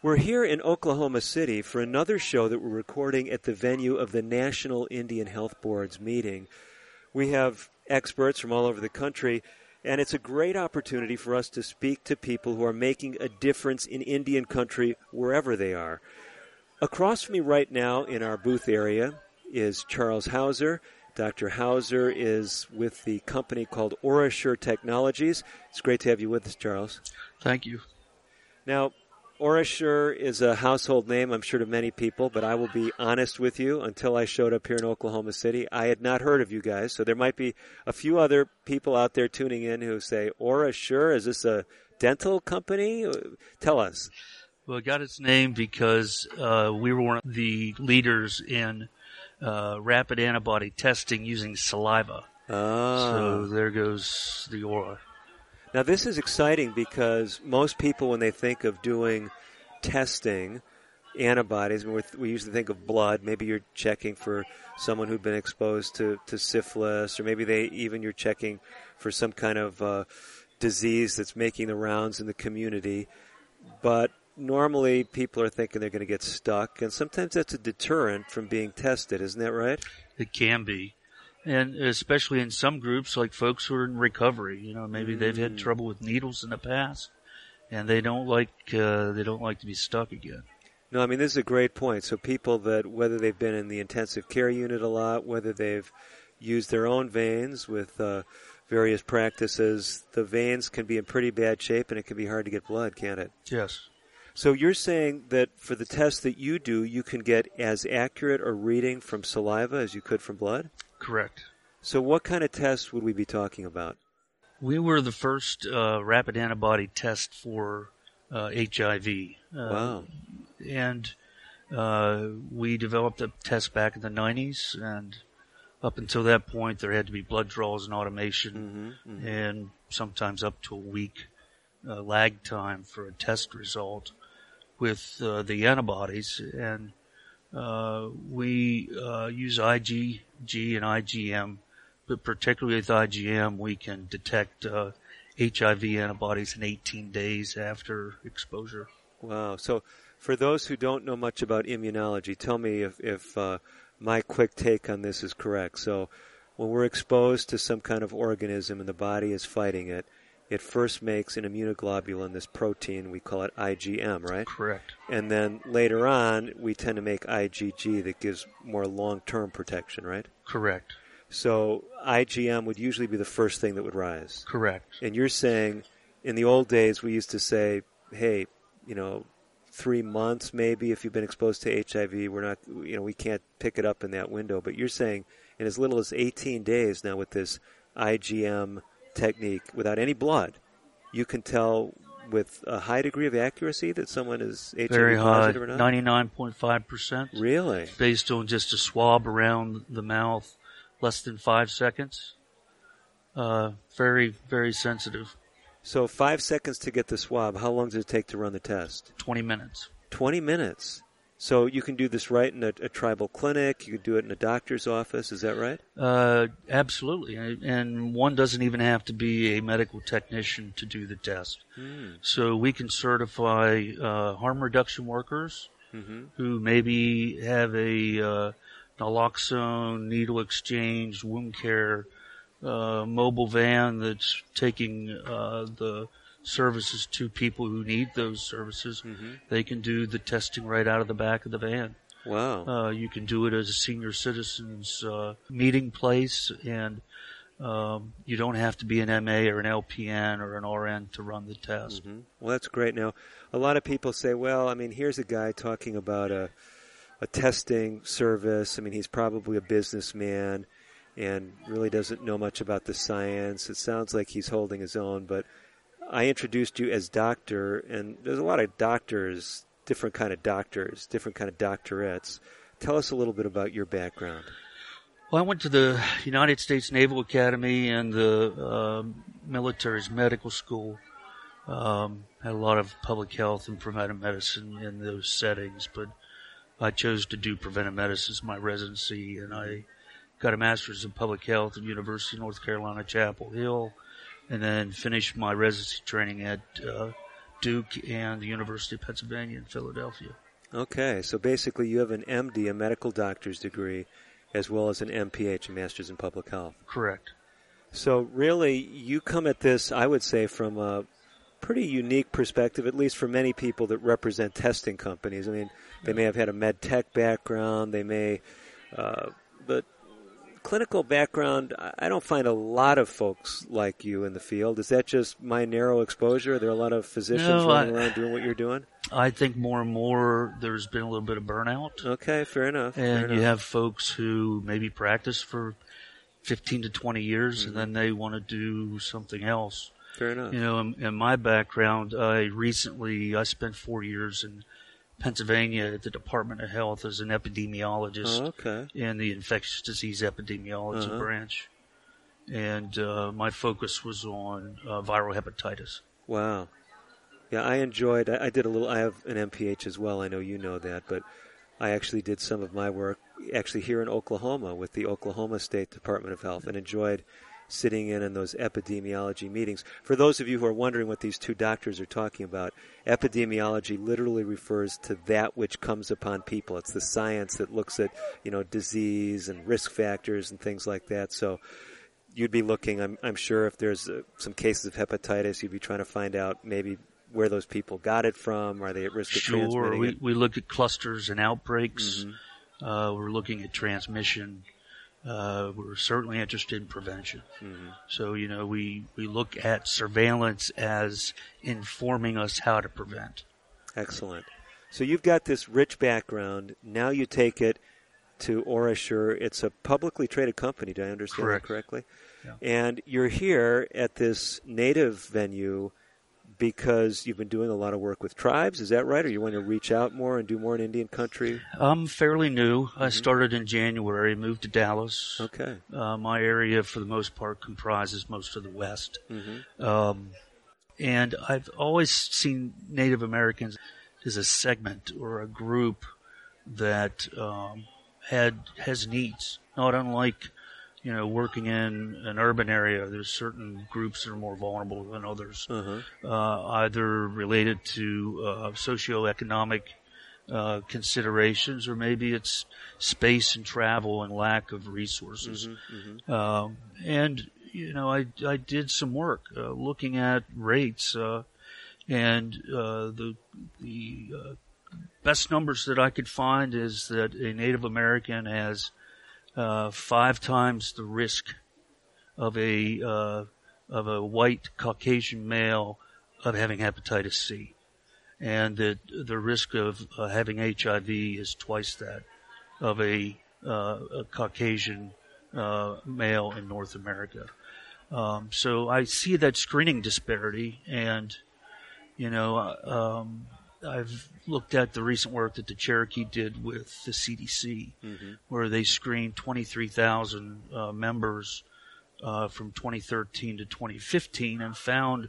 We're here in Oklahoma City for another show that we're recording at the venue of the National Indian Health Board's meeting. We have experts from all over the country, and it's a great opportunity for us to speak to people who are making a difference in Indian country wherever they are. Across from me right now in our booth area is Charles Hauser. Dr. Hauser is with the company called OraSure Technologies. It's great to have you with us, Charles. Thank you. Now, OraSure is a household name, I'm sure, to many people, but I will be honest with you. Until I showed up here in Oklahoma City, I had not heard of you guys. So there might be a few other people out there tuning in who say, OraSure, is this a dental company? Tell us. Well, it got its name because uh, we were one of the leaders in uh, rapid antibody testing using saliva. Ah. So there goes the Ora. Now, this is exciting because most people, when they think of doing testing, antibodies, we usually think of blood. Maybe you're checking for someone who'd been exposed to, to syphilis, or maybe they even you're checking for some kind of uh, disease that's making the rounds in the community. But normally, people are thinking they're going to get stuck, and sometimes that's a deterrent from being tested. Isn't that right? It can be and especially in some groups like folks who are in recovery you know maybe mm. they've had mm. trouble with needles in the past and they don't like uh, they don't like to be stuck again no i mean this is a great point so people that whether they've been in the intensive care unit a lot whether they've used their own veins with uh, various practices the veins can be in pretty bad shape and it can be hard to get blood can't it yes so you're saying that for the test that you do, you can get as accurate a reading from saliva as you could from blood? Correct. So what kind of tests would we be talking about? We were the first uh, rapid antibody test for uh, HIV. Uh, wow. And uh, we developed a test back in the 90s, and up until that point, there had to be blood draws and automation, mm-hmm, mm-hmm. and sometimes up to a week uh, lag time for a test result with uh, the antibodies, and uh, we uh, use IgG and IgM, but particularly with IgM, we can detect HIV uh, antibodies in 18 days after exposure. Wow! So, for those who don't know much about immunology, tell me if, if uh, my quick take on this is correct. So, when we're exposed to some kind of organism and the body is fighting it, it first makes an immunoglobulin, this protein, we call it IgM, right? Correct. And then later on, we tend to make IgG that gives more long term protection, right? Correct. So IgM would usually be the first thing that would rise. Correct. And you're saying in the old days, we used to say, hey, you know, three months maybe if you've been exposed to HIV, we're not, you know, we can't pick it up in that window. But you're saying in as little as 18 days now with this IgM technique without any blood, you can tell with a high degree of accuracy that someone is HIV Very positive or not? 99.5%. Really? Based on just a swab around the mouth, less than five seconds. Uh, very, very sensitive. So five seconds to get the swab. How long does it take to run the test? 20 minutes. 20 minutes. So you can do this right in a, a, tribal clinic. You can do it in a doctor's office. Is that right? Uh, absolutely. And one doesn't even have to be a medical technician to do the test. Mm. So we can certify uh, harm reduction workers mm-hmm. who maybe have a uh, naloxone, needle exchange, wound care, uh, mobile van that's taking uh, the services to people who need those services. Mm-hmm. They can do the testing right out of the back of the van. Wow. Uh, you can do it as a senior citizens uh, meeting place, and um, you don't have to be an MA or an LPN or an RN to run the test. Mm-hmm. Well, that's great. Now, a lot of people say, well, I mean, here's a guy talking about a, a testing service. I mean, he's probably a businessman and really doesn't know much about the science. It sounds like he's holding his own, but I introduced you as doctor, and there's a lot of doctors different kind of doctors, different kind of doctorates. Tell us a little bit about your background. Well, I went to the United States Naval Academy and the uh, military's medical school. Um, had a lot of public health and preventive medicine in those settings, but I chose to do preventive medicine as my residency, and I got a master's in public health at University of North Carolina Chapel Hill, and then finished my residency training at uh, Duke and the University of Pennsylvania in Philadelphia. Okay, so basically you have an MD, a medical doctor's degree, as well as an MPH, a master's in public health. Correct. So really, you come at this, I would say, from a pretty unique perspective, at least for many people that represent testing companies. I mean, they may have had a med tech background, they may, uh, but clinical background, I don't find a lot of folks like you in the field. Is that just my narrow exposure? Are there a lot of physicians No, running I- around doing what you're doing? I think more and more there's been a little bit of burnout. Okay, fair enough. fair And you have folks who maybe practice for 15 to 20 years and mm-hmm. then they want to do something else. fair enough. You know, in, in my background, I recently, I spent four years in Pennsylvania at the Department of Health as an epidemiologist Oh, okay. in the infectious disease epidemiology Uh-huh. branch. And uh, my focus was on uh, viral hepatitis. Wow. Yeah, I enjoyed. I, I did a little. I have an MPH as well. I know you know that, but I actually did some of my work actually here in Oklahoma with the Oklahoma State Department of Health, and enjoyed sitting in in those epidemiology meetings. For those of you who are wondering what these two doctors are talking about, epidemiology literally refers to that which comes upon people. It's the science that looks at you know disease and risk factors and things like that. So you'd be looking, I'm, I'm sure, if there's uh, some cases of hepatitis, you'd be trying to find out maybe where those people got it from. Are they at risk of Sure, transmitting we, it? we look at clusters and outbreaks. Mm-hmm. Uh, we're looking at transmission. Uh, we're certainly interested in prevention. Mm-hmm. So, you know, we, we look at surveillance as informing us how to prevent. Excellent. So you've got this rich background. Now you take it to OraSure. It's a publicly traded company. Do I understand Correct. that correctly? Yeah. And you're here at this native venue because you've been doing a lot of work with tribes. Is that right? Or you want to reach out more and do more in Indian country? I'm fairly new. Mm-hmm. I started in January, moved to Dallas. Okay. Uh, my area, for the most part, comprises most of the West. Mm-hmm. Um, and I've always seen Native Americans as a segment or a group that um, had has needs, not unlike you know working in an urban area. There's certain groups that are more vulnerable than others, Uh-huh. uh, either related to uh, socioeconomic uh, considerations or maybe it's space and travel and lack of resources. Um, and you know, I I did some work uh, looking at rates, uh, and uh, the the uh, best numbers that I could find is that a Native American has uh, five times the risk of a uh, of a white Caucasian male of having hepatitis C, and that the risk of uh, having HIV is twice that of a, uh, a Caucasian uh, male in North America. Um, so I see that screening disparity, and you know, um, I've looked at the recent work that the Cherokee did with the CDC, where they screened 23,000 uh, members uh, from 2013 to 2015 and found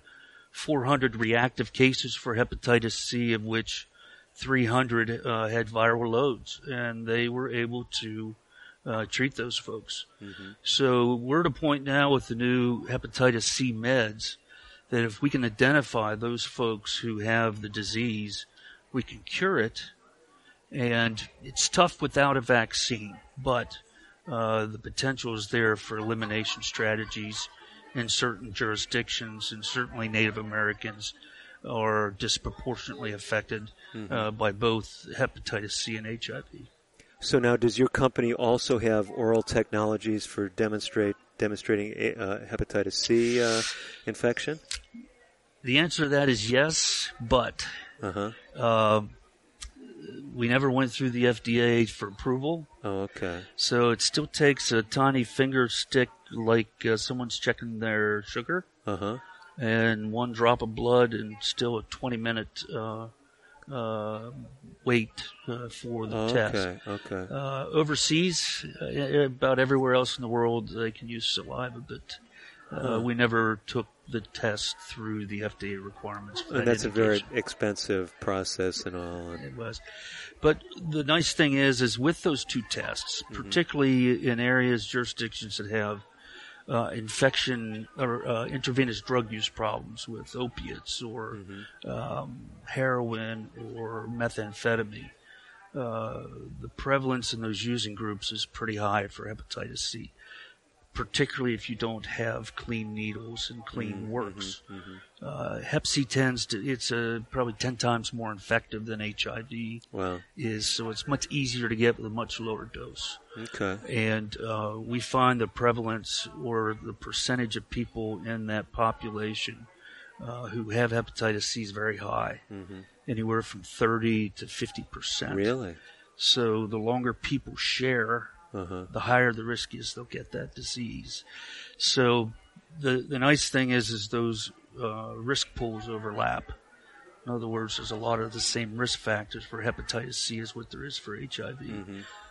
400 reactive cases for hepatitis C, of which 300 uh, had viral loads, and they were able to uh, treat those folks. So we're at a point now with the new hepatitis C meds that if we can identify those folks who have the disease, we can cure it. And it's tough without a vaccine, but uh, the potential is there for elimination strategies in certain jurisdictions, and certainly Native Americans are disproportionately affected uh, by both hepatitis C and HIV. So now, does your company also have oral technologies for demonstrate demonstrating uh, hepatitis C uh, infection? The answer to that is yes, but Uh huh. uh, we never went through the FDA for approval. Oh, okay. So it still takes a tiny finger stick, like uh, someone's checking their sugar, Uh huh. and one drop of blood, and still a 20 minute uh, wait uh, for the Oh, test. okay, okay. Uh, overseas, uh, about everywhere else in the world, they can use saliva, but uh, Huh. we never took the test through the FDA requirements. And that that's a very expensive process and all. and- It was, but the nice thing is, is with those two tests, particularly in areas, jurisdictions that have uh, infection or uh, intravenous drug use problems with opiates or um, heroin or methamphetamine, uh, the prevalence in those using groups is pretty high for hepatitis C. Particularly if you don't have clean needles and clean works. Uh, Hep C tends to, it's uh, probably 10 times more infective than HIV Wow. is, so it's much easier to get with a much lower dose. Okay. And uh, we find the prevalence or the percentage of people in that population uh, who have hepatitis C is very high, anywhere from 30 to 50 percent. Really? So the longer people share, Uh-huh. the higher the risk is they'll get that disease. So the the nice thing is is those uh, risk pools overlap. In other words, there's a lot of the same risk factors for hepatitis C as what there is for HIV.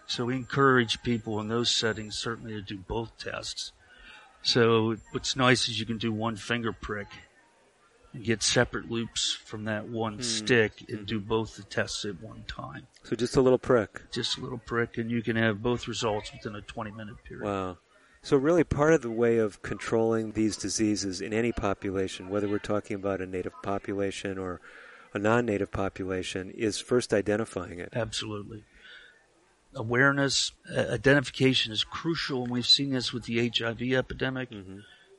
So we encourage people in those settings certainly to do both tests. So what's nice is you can do one finger prick and get separate loops from that one stick and do both the tests at one time So just a little prick. just a little prick, and you can have both results within a 20 minute period. Wow. So really part of the way of controlling these diseases in any population, whether we're talking about a native population or a non-native population, is first identifying it. Absolutely. Awareness, uh, identification is crucial, and we've seen this with the HIV epidemic.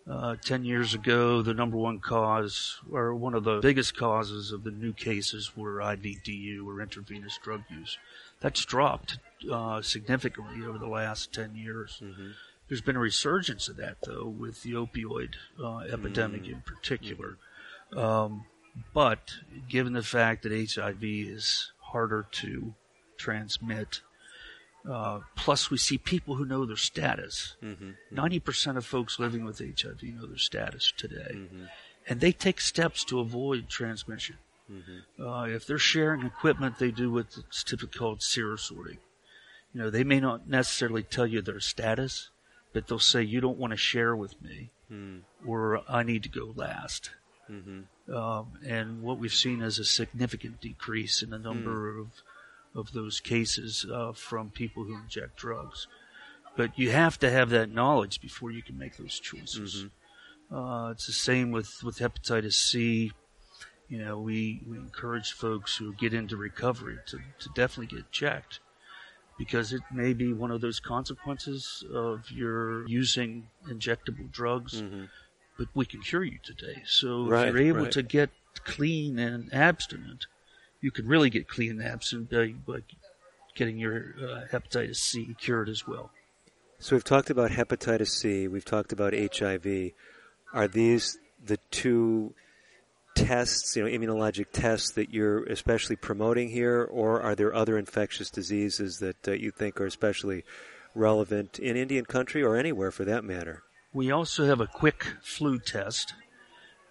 Uh, Ten years ago, the number one cause, or one of the biggest causes of the new cases, were IVDU or intravenous drug use. That's dropped uh, significantly over the last ten years. There's been a resurgence of that, though, with the opioid uh, epidemic in particular. Um, but given the fact that HIV is harder to transmit, uh, plus we see people who know their status. 90% of folks living with HIV know their status today. And they take steps to avoid transmission. Uh, if they're sharing equipment, they do what's typically called serosorting. You know, they may not necessarily tell you their status, but they'll say, you don't want to share with me, or I need to go last. Um, and what we've seen is a significant decrease in the number of of those cases uh, from people who inject drugs. But you have to have that knowledge before you can make those choices. Uh, it's the same with, with hepatitis C. You know, we, we encourage folks who get into recovery to, to definitely get checked because it may be one of those consequences of your using injectable drugs, but we can cure you today. So Right, if you're able right. to get clean and abstinent, you can really get clean and abstinent by, getting your uh, hepatitis C cured as well. So we've talked about hepatitis C, we've talked about HIV. Are these the two tests, you know, immunologic tests that you're especially promoting here, or are there other infectious diseases that uh, you think are especially relevant in Indian country or anywhere for that matter? We also have a quick flu test,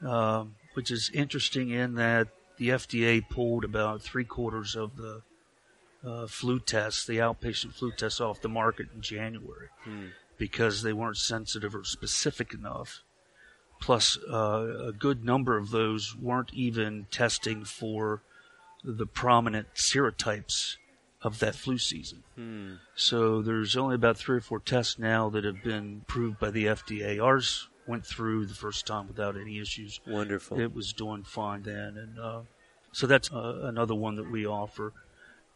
um, which is interesting in that the FDA pulled about three quarters of the uh, flu tests, the outpatient flu tests, off the market in January because they weren't sensitive or specific enough. Plus, uh, a good number of those weren't even testing for the prominent serotypes of that flu season. So there's only about three or four tests now that have been approved by the FDA. Ours went through the first time without any issues. Wonderful. It was doing fine then, and uh, so that's uh, another one that we offer.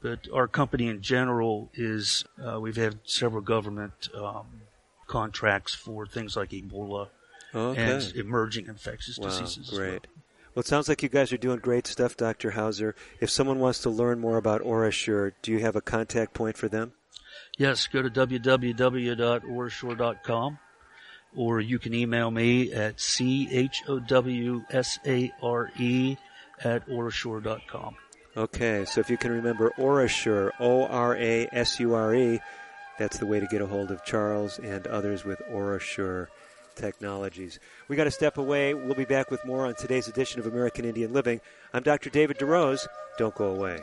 But our company in general is uh, we've had several government um, contracts for things like Ebola Okay. and emerging infectious Wow, diseases. great. Well, it sounds like you guys are doing great stuff, Dr. Hauser. If someone wants to learn more about OraSure, do you have a contact point for them? Yes, go to www.orasure.com or you can email me at C-H-O-W-S-A-R-E at orasure.com. Okay, so if you can remember OraSure, O-R-A-S-U-R-E, that's the way to get a hold of Charles and others with OraSure. technologies. We got to step away. We'll be back with more on today's edition of American Indian Living. I'm Dr. David DeRose. Don't go away.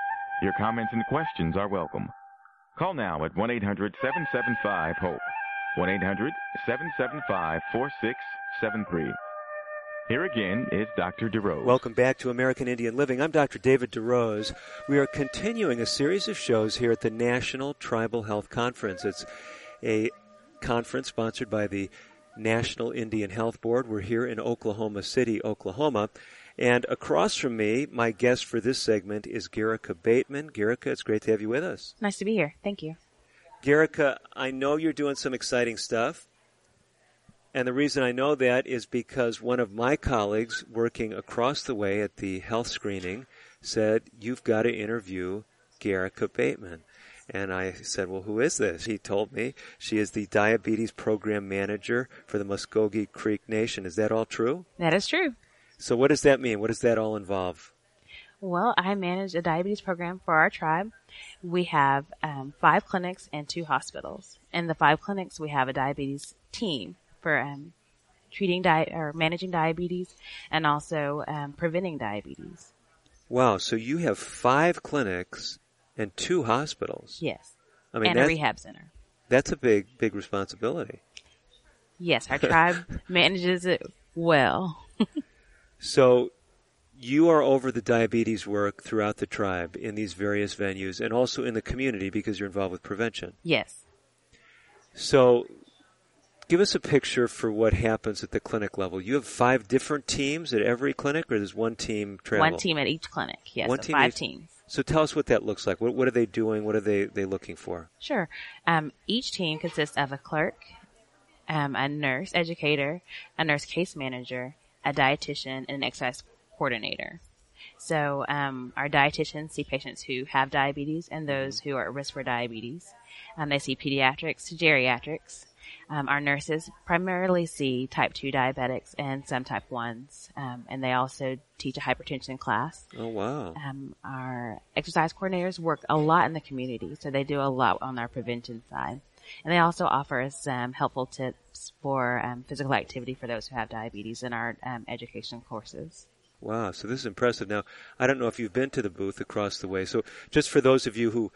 Your comments and questions are welcome. Call now at 1 800 775 HOPE. 1 800 775 4673. Here again is Dr. DeRose. Welcome back to American Indian Living. I'm Dr. David DeRose. We are continuing a series of shows here at the National Tribal Health Conference. It's a conference sponsored by the National Indian Health Board. We're here in Oklahoma City, Oklahoma. And across from me, my guest for this segment is Garrica Bateman. Garrica, it's great to have you with us. Nice to be here. Thank you. Garrica, I know you're doing some exciting stuff. And the reason I know that is because one of my colleagues working across the way at the health screening said, You've got to interview Garrica Bateman. And I said, Well, who is this? He told me she is the diabetes program manager for the Muscogee Creek Nation. Is that all true? That is true. So, what does that mean? What does that all involve? Well, I manage a diabetes program for our tribe. We have um, five clinics and two hospitals. In the five clinics, we have a diabetes team for um, treating di- or managing diabetes and also um, preventing diabetes. Wow! So you have five clinics and two hospitals. Yes. I mean, and a rehab center. that's a big, big responsibility. Yes, our tribe manages it well. So you are over the diabetes work throughout the tribe in these various venues and also in the community because you're involved with prevention. Yes. So give us a picture for what happens at the clinic level. You have five different teams at every clinic or does one team travel? One team at each clinic. Yes, One so team five each- teams. So tell us what that looks like. What, what are they doing? What are they, they looking for? Sure. Um, each team consists of a clerk, um, a nurse educator, a nurse case manager, a dietitian, and an exercise coordinator. So um, our dietitians see patients who have diabetes and those who are at risk for diabetes. Um, they see pediatrics to geriatrics. Um, our nurses primarily see type 2 diabetics and some type 1s, um, and they also teach a hypertension class. Oh, wow. Um, our exercise coordinators work a lot in the community, so they do a lot on our prevention side. And they also offer us some helpful tips for um, physical activity for those who have diabetes in our um, education courses. Wow, so this is impressive. Now, I don't know if you've been to the booth across the way. So, just for those of you who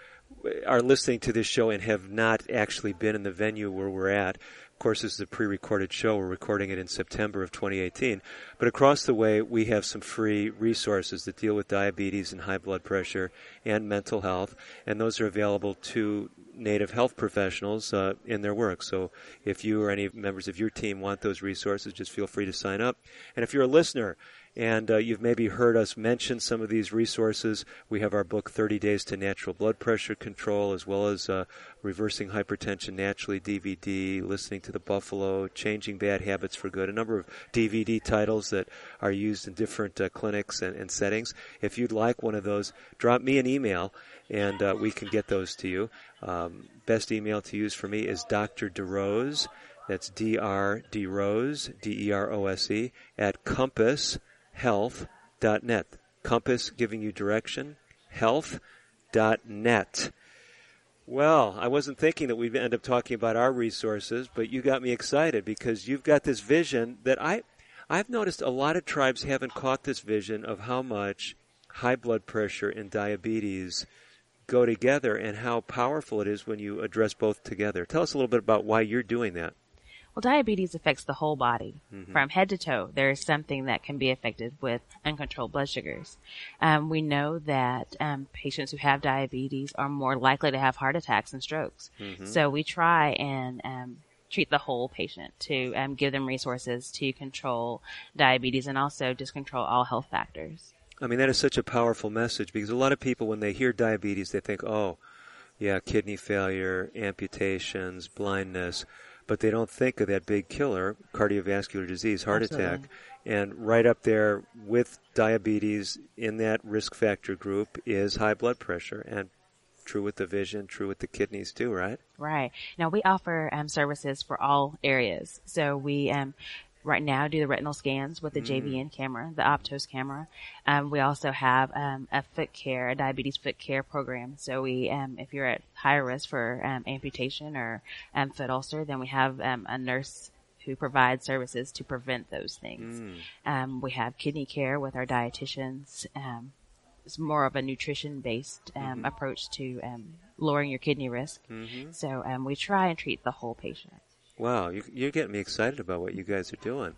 are listening to this show and have not actually been in the venue where we're at, of course, this is a pre-recorded show. We're recording it in September of 2018. But across the way, we have some free resources that deal with diabetes and high blood pressure and mental health, and those are available to native health professionals uh, in their work. So if you or any members of your team want those resources, just feel free to sign up. And if you're a listener and uh, you've maybe heard us mention some of these resources. We have our book 30 Days to Natural Blood Pressure Control, as well as uh, Reversing Hypertension Naturally DVD, Listening to the Buffalo, Changing Bad Habits for Good, a number of DVD titles that are used in different uh, clinics and, and, settings. If you'd like one of those, drop me an email and uh, we can get those to you. Um, best email to use for me is Dr. DeRose. That's D R D Rose, D E R O S E, at Compass health.net. Compass giving you direction, health.net. Well, I wasn't thinking that we'd end up talking about our resources, but you got me excited because you've got this vision that I, I've noticed a lot of tribes haven't caught this vision of how much high blood pressure and diabetes go together and how powerful it is when you address both together. Tell us a little bit about why you're doing that. Well, diabetes affects the whole body mm-hmm. from head to toe. There is something that can be affected with uncontrolled blood sugars. Um, we know that um, patients who have diabetes are more likely to have heart attacks and strokes. Mm-hmm. So we try and um, treat the whole patient to um, give them resources to control diabetes and also just control all health factors. I mean, that is such a powerful message because a lot of people, when they hear diabetes, they think, oh, yeah, kidney failure, amputations, blindness but they don't think of that big killer, cardiovascular disease, heart Absolutely. attack. And right up there with diabetes in that risk factor group is high blood pressure. And true with the vision, true with the kidneys too, right? Right. Now we offer um, services for all areas. So we um, right now do the retinal scans with the mm. JVN camera, the Optos camera. Um, we also have um, a foot care, a diabetes foot care program. So we, um, if you're at higher risk for um, amputation or um, foot ulcer, then we have um, a nurse who provides services to prevent those things. Mm. we have kidney care with our dietitians. It's more of a nutrition based mm-hmm. approach to lowering your kidney risk. Mm-hmm. So we try and treat the whole patient. Wow, you, you're getting me excited about what you guys are doing.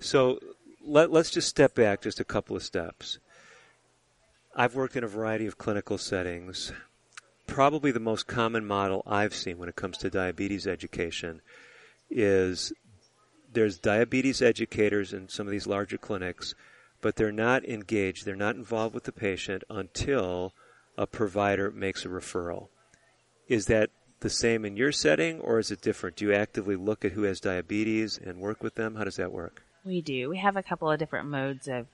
So let, let's just step back just a couple of steps. I've worked in a variety of clinical settings. Probably the most common model I've seen when it comes to diabetes education is there's diabetes educators in some of these larger clinics, but they're not engaged, they're not involved with the patient until a provider makes a referral. Is that the same in your setting, or is it different? Do you actively look at who has diabetes and work with them? How does that work? We do. We have a couple of different modes of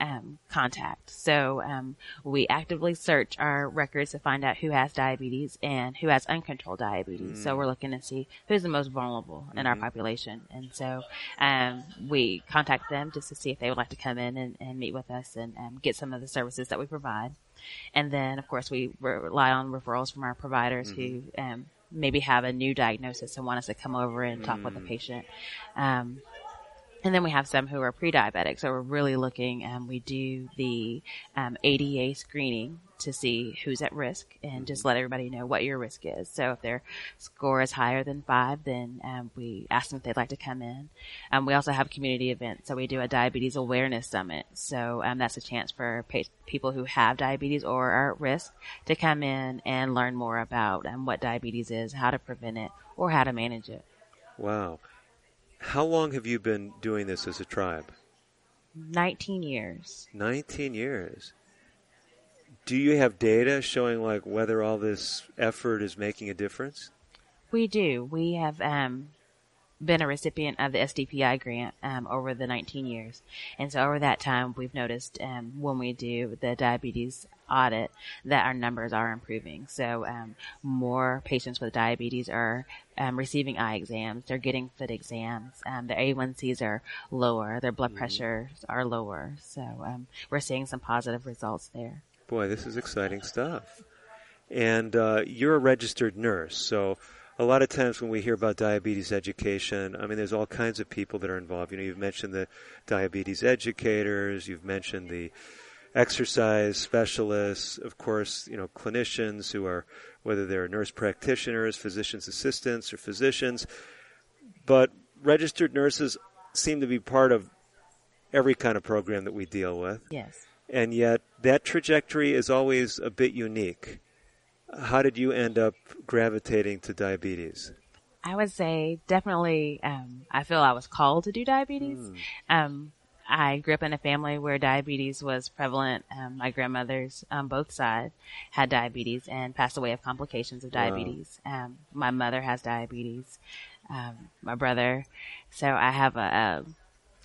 um, contact. So um, we actively search our records to find out who has diabetes and who has uncontrolled diabetes. Mm. So we're looking to see who's the most vulnerable in mm-hmm. our population. And so um, we contact them just to see if they would like to come in and, and meet with us and um, get some of the services that we provide. And then, of course, we rely on referrals from our providers mm-hmm. who um, maybe have a new diagnosis and want us to come over and talk with the mm. patient. Um, and then we have some who are pre-diabetic, so we're really looking. Um, we do the um, ADA screening to see who's at risk, and just let everybody know what your risk is. So if their score is higher than five, then um, we ask them if they'd like to come in. Um, we also have community events, so we do a diabetes awareness summit. So um, that's a chance for pa- people who have diabetes or are at risk to come in and learn more about um, what diabetes is, how to prevent it, or how to manage it. Wow. How long have you been doing this as a tribe? 19 years. 19 years. Do you have data showing like whether all this effort is making a difference? We do. We have um, been a recipient of the SDPI grant um, over the 19 years, and so over that time, we've noticed um, when we do the diabetes audit that our numbers are improving. So um, more patients with diabetes are um, receiving eye exams. They're getting foot exams. Um, their A1Cs are lower. Their blood mm-hmm. pressures are lower. So um, we're seeing some positive results there. Boy, this is exciting stuff. And uh, you're a registered nurse, so a lot of times when we hear about diabetes education, I mean, there's all kinds of people that are involved. You know, you've mentioned the diabetes educators, you've mentioned the exercise specialists, of course, you know, clinicians who are, whether they're nurse practitioners, physician's assistants, or physicians. But registered nurses seem to be part of every kind of program that we deal with. Yes. And yet, that trajectory is always a bit unique. How did you end up gravitating to diabetes? I would say definitely. Um, I feel I was called to do diabetes. Mm. Um, I grew up in a family where diabetes was prevalent. Um, my grandmothers on both sides had diabetes and passed away of complications of diabetes. Wow. Um, my mother has diabetes. Um, my brother. So I have a,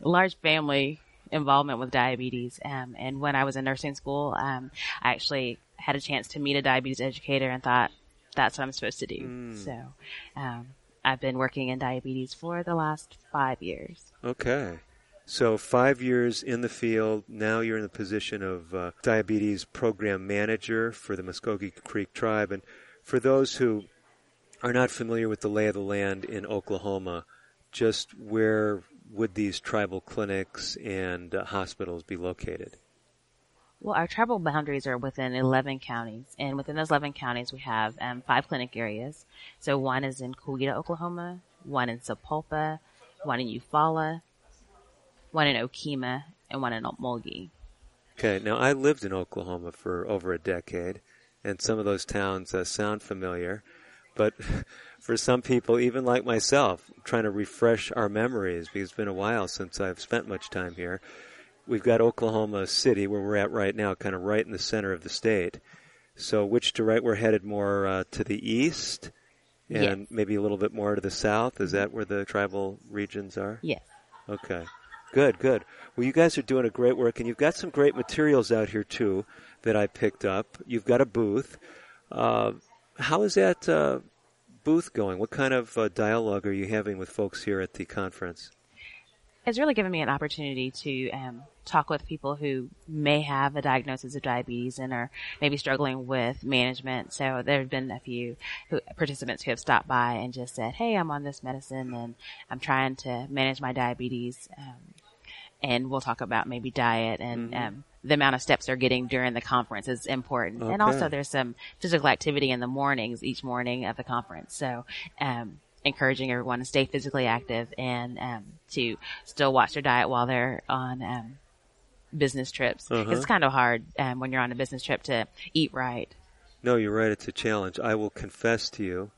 a large family involvement with diabetes. Um, and when I was in nursing school, um, I actually had a chance to meet a diabetes educator and thought that's what I'm supposed to do. Mm. So, um, I've been working in diabetes for the last five years. Okay. So five years in the field. Now you're in the position of uh, diabetes program manager for the Muscogee Creek Tribe. And for those who are not familiar with the lay of the land in Oklahoma, just where would these tribal clinics and uh, hospitals be located? Well, our tribal boundaries are within 11 counties, and within those 11 counties, we have um, five clinic areas. So one is in Coweta, Oklahoma, one in Sapulpa, one in Eufaula, one in Okemah, and one in Okmulgee. Okay, now I lived in Oklahoma for over a decade, and some of those towns uh, sound familiar, but for some people, even like myself, trying to refresh our memories because it's been a while since I've spent much time here we've got Oklahoma City, where we're at right now, kind of right in the center of the state. So, which direct we're headed more uh, to the east, and yes. maybe a little bit more to the south. Is that where the tribal regions are? Yes. Okay. Good, good. Well, you guys are doing a great work, and you've got some great materials out here too that I picked up. You've got a booth. Uh, how is that uh, booth going? What kind of uh, dialogue are you having with folks here at the conference? It's really given me an opportunity to um, talk with people who may have a diagnosis of diabetes and are maybe struggling with management. So there have been a few who, participants who have stopped by and just said, "Hey, I'm on this medicine and I'm trying to manage my diabetes." Um, and we'll talk about maybe diet and mm-hmm. um, the amount of steps they're getting during the conference is important. Okay. And also there's some physical activity in the mornings, each morning of the conference. So, um, encouraging everyone to stay physically active and, um, to still watch their diet while they're on, um, business trips. Uh-huh. It's kind of hard um, when you're on a business trip to eat right. No, you're right. It's a challenge. I will confess to you.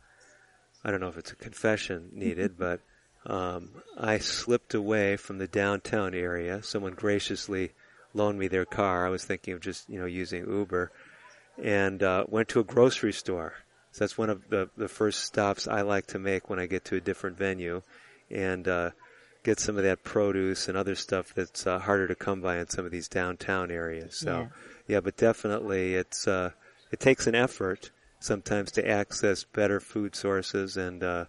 I don't know if it's a confession needed, but um, I slipped away from the downtown area. Someone graciously loaned me their car. I was thinking of just you know using Uber, and uh, went to a grocery store. So that's one of the the first stops I like to make when I get to a different venue, and uh, get some of that produce and other stuff that's uh, harder to come by in some of these downtown areas. So, yeah, yeah but definitely it's uh, it takes an effort sometimes to access better food sources and uh,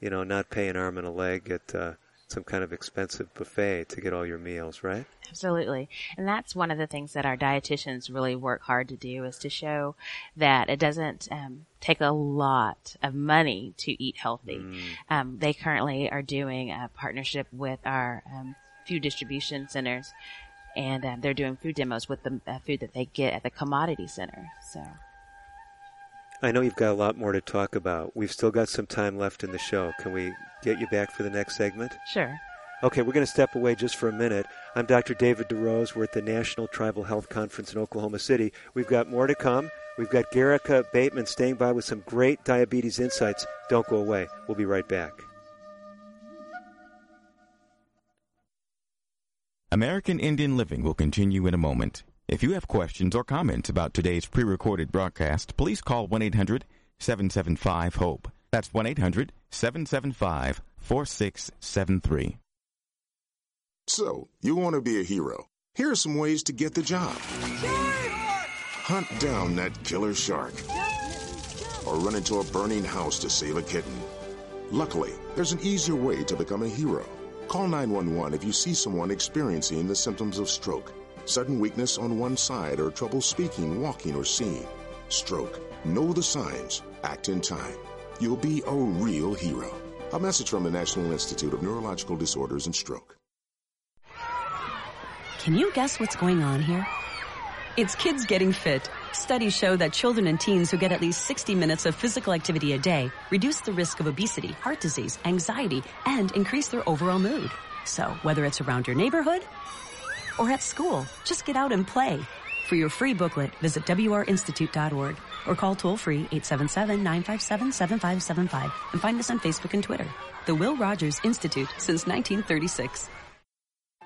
you know not pay an arm and a leg at uh, some kind of expensive buffet to get all your meals, right? Absolutely. And that's one of the things that our dietitians really work hard to do is to show that it doesn't um, take a lot of money to eat healthy. Mm. Um, they currently are doing a partnership with our um, food distribution centers and um, they're doing food demos with the uh, food that they get at the commodity center. So. I know you've got a lot more to talk about. We've still got some time left in the show. Can we get you back for the next segment? Sure. Okay, we're going to step away just for a minute. I'm Dr. David DeRose. We're at the National Tribal Health Conference in Oklahoma City. We've got more to come. We've got Garrica Bateman staying by with some great diabetes insights. Don't go away. We'll be right back. American Indian Living will continue in a moment. If you have questions or comments about today's pre recorded broadcast, please call 1 800 775 HOPE. That's 1 800 775 4673. So, you want to be a hero. Here are some ways to get the job hunt down that killer shark, or run into a burning house to save a kitten. Luckily, there's an easier way to become a hero. Call 911 if you see someone experiencing the symptoms of stroke, sudden weakness on one side, or trouble speaking, walking, or seeing. Stroke. Know the signs. Act in time. you'll be a real hero. A message from the National Institute of Neurological Disorders and Stroke. Can you guess what's going on here? It's kids getting fit. Studies show that children and teens who get at least 60 minutes of physical activity a day reduce the risk of obesity, heart disease, anxiety, and increase their overall mood. So, whether it's around your neighborhood or at school, just get out and play. For your free booklet, visit wrinstitute.org or call toll free 877-957-7575 and find us on Facebook and Twitter. The Will Rogers Institute since 1936.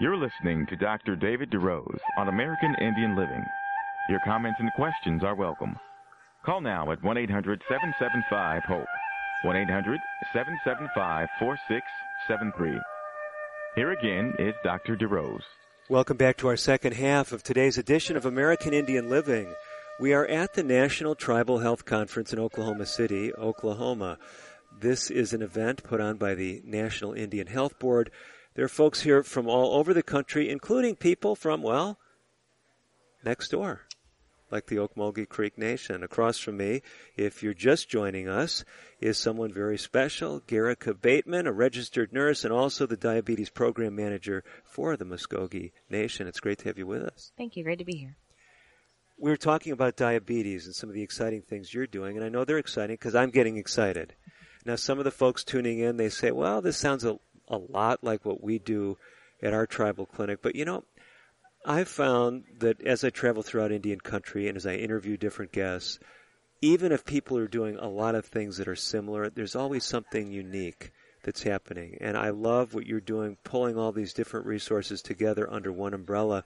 You're listening to Dr. David DeRose on American Indian Living. Your comments and questions are welcome. Call now at 1 800 775 HOPE. 1 800 775 4673. Here again is Dr. DeRose. Welcome back to our second half of today's edition of American Indian Living. We are at the National Tribal Health Conference in Oklahoma City, Oklahoma. This is an event put on by the National Indian Health Board there are folks here from all over the country, including people from, well, next door, like the Muscogee Creek Nation. Across from me, if you're just joining us, is someone very special, Garrica Bateman, a registered nurse and also the diabetes program manager for the Muscogee Nation. It's great to have you with us. Thank you. Great to be here. We were talking about diabetes and some of the exciting things you're doing, and I know they're exciting because I'm getting excited. Now, some of the folks tuning in, they say, well, this sounds a a lot like what we do at our tribal clinic. But you know, I've found that as I travel throughout Indian country and as I interview different guests, even if people are doing a lot of things that are similar, there's always something unique that's happening. And I love what you're doing, pulling all these different resources together under one umbrella.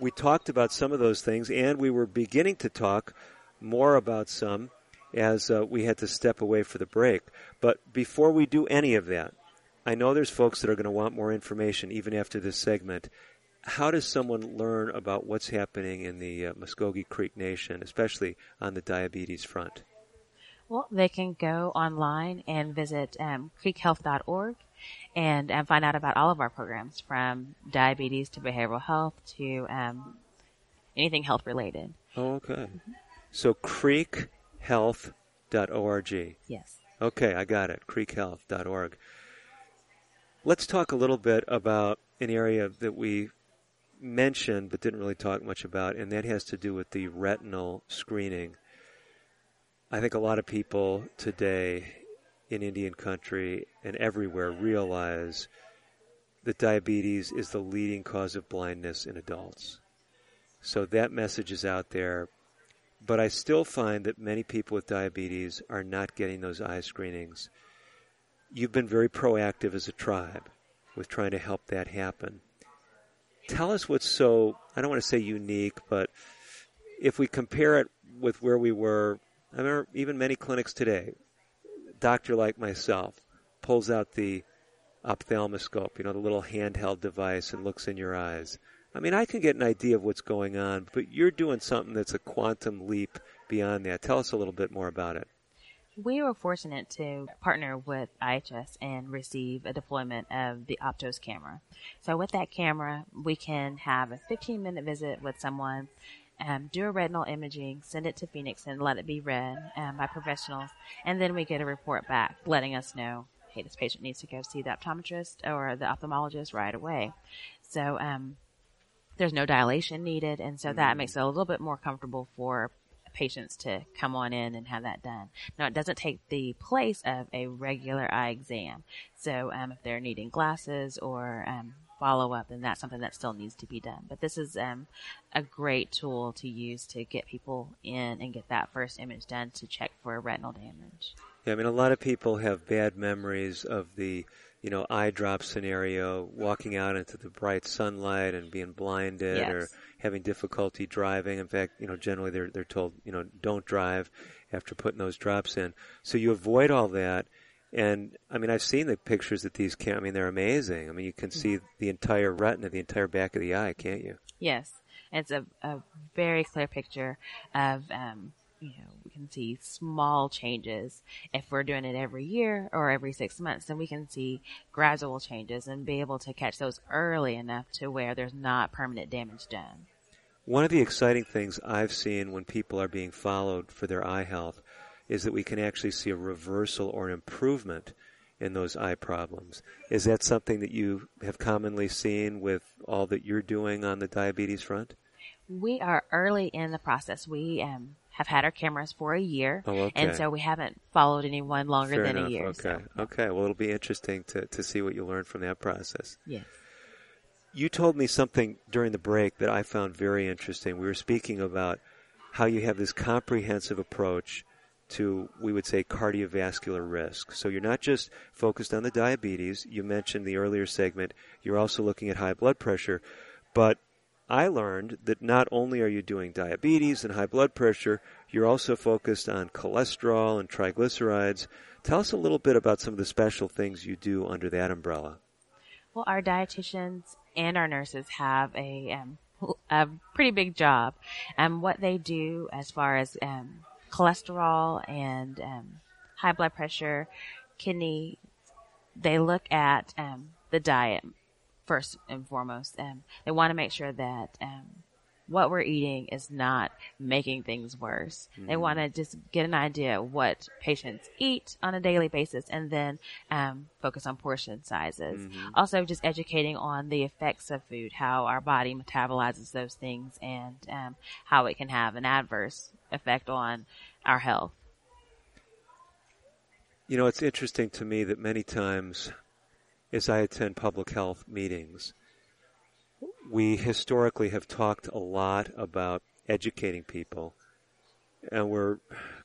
We talked about some of those things, and we were beginning to talk more about some as uh, we had to step away for the break. But before we do any of that, I know there's folks that are going to want more information even after this segment. How does someone learn about what's happening in the uh, Muscogee Creek Nation, especially on the diabetes front? Well, they can go online and visit um, creekhealth.org and um, find out about all of our programs from diabetes to behavioral health to um, anything health related. Oh, okay. Mm-hmm. So creekhealth.org. Yes. Okay, I got it. creekhealth.org. Let's talk a little bit about an area that we mentioned but didn't really talk much about, and that has to do with the retinal screening. I think a lot of people today in Indian country and everywhere realize that diabetes is the leading cause of blindness in adults. So that message is out there. But I still find that many people with diabetes are not getting those eye screenings you've been very proactive as a tribe with trying to help that happen. Tell us what's so, I don't want to say unique, but if we compare it with where we were, I remember even many clinics today, doctor like myself pulls out the ophthalmoscope, you know, the little handheld device and looks in your eyes. I mean, I can get an idea of what's going on, but you're doing something that's a quantum leap beyond that. Tell us a little bit more about it. We were fortunate to partner with IHS and receive a deployment of the Optos camera. So with that camera, we can have a 15 minute visit with someone, um, do a retinal imaging, send it to Phoenix and let it be read um, by professionals, and then we get a report back letting us know, hey, this patient needs to go see the optometrist or the ophthalmologist right away. So um, there's no dilation needed, and so that mm. makes it a little bit more comfortable for patients to come on in and have that done. Now, it doesn't take the place of a regular eye exam. So, um, if they're needing glasses or um, follow up, then that's something that still needs to be done. But this is um, a great tool to use to get people in and get that first image done to check for retinal damage. Yeah, I mean, a lot of people have bad memories of the, you know, eye drop scenario, walking out into the bright sunlight and being blinded Yes. or having difficulty driving. In fact, you know, generally they're, they're told, you know, don't drive after putting those drops in. So you avoid all that. And I mean, I've seen the pictures that these can, I mean, they're amazing. I mean, you can see the entire retina, the entire back of the eye, can't you? Yes, it's a, a very clear picture of, um, you know, can see small changes. If we're doing it every year or every six months, then we can see gradual changes and be able to catch those early enough to where there's not permanent damage done. One of the exciting things I've seen when people are being followed for their eye health is that we can actually see a reversal or an improvement in those eye problems. Is that something that you have commonly seen with all that you're doing on the diabetes front? We are early in the process. We um, have had our cameras for a year, Oh, okay. and so we haven't followed anyone longer Fair than enough. a year. Okay. so- Okay. Well, it'll be interesting to, to see what you learn from that process. Yes. You told me something during the break that I found very interesting. We were speaking about how you have this comprehensive approach to, we would say, cardiovascular risk. So you're not just focused on the diabetes. You mentioned the earlier segment. You're also looking at high blood pressure. But I learned that not only are you doing diabetes and high blood pressure, you're also focused on cholesterol and triglycerides. Tell us a little bit about some of the special things you do under that umbrella. Well, our dietitians and our nurses have a um, a pretty big job. Um, what they do as far as um, cholesterol and um, high blood pressure, kidney, they look at um, the diet first and foremost. Um, they want to make sure that um, what we're eating is not making things worse. They Mhm. want to just get an idea of what patients eat on a daily basis and then um, focus on portion sizes. Mhm. Also, just educating on the effects of food, how our body metabolizes those things, and um, how it can have an adverse effect on our health. You know, it's interesting to me that many times as I attend public health meetings, we historically have talked a lot about educating people, and we're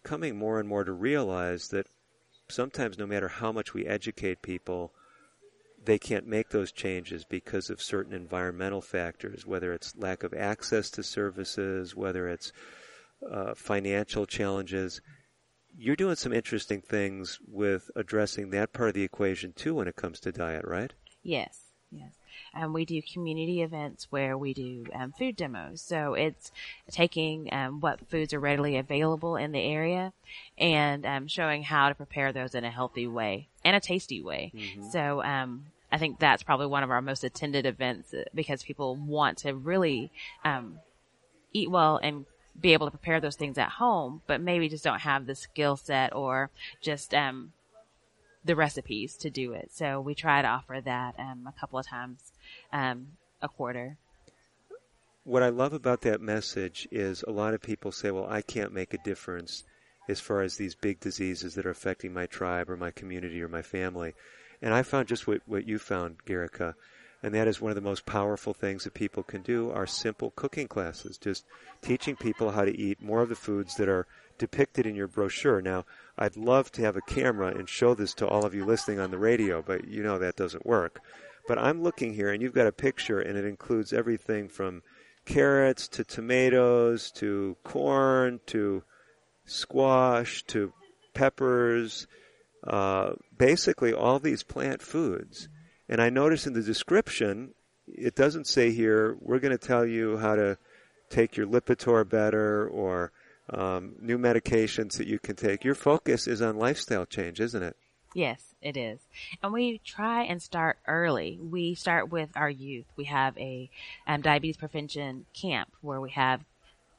coming more and more to realize that sometimes no matter how much we educate people, they can't make those changes because of certain environmental factors, whether it's lack of access to services, whether it's uh, financial challenges. You're doing some interesting things with addressing that part of the equation too when it comes to diet, right? Yes, yes. Um, we do community events where we do um, food demos. So it's taking um, what foods are readily available in the area and um, showing how to prepare those in a healthy way and a tasty way. Mhm. So um, I think that's probably one of our most attended events uh, because people want to really um, eat well and be able to prepare those things at home, but maybe just don't have the skill set or just um, the recipes to do it. So we try to offer that um, a couple of times um, a quarter. What I love about that message is a lot of people say, well, I can't make a difference as far as these big diseases that are affecting my tribe or my community or my family. And I found just what, what you found, Garrica, and that is one of the most powerful things that people can do are simple cooking classes, just teaching people how to eat more of the foods that are depicted in your brochure. Now, I'd love to have a camera and show this to all of you listening on the radio, but you know that doesn't work. But I'm looking here and you've got a picture and it includes everything from carrots to tomatoes to corn to squash to peppers, uh, basically all these plant foods. And I notice in the description, it doesn't say here, we're going to tell you how to take your Lipitor better or um, new medications that you can take. Your focus is on lifestyle change, isn't it? Yes, it is. And we try and start early. We start with our youth. We have a um, diabetes prevention camp where we have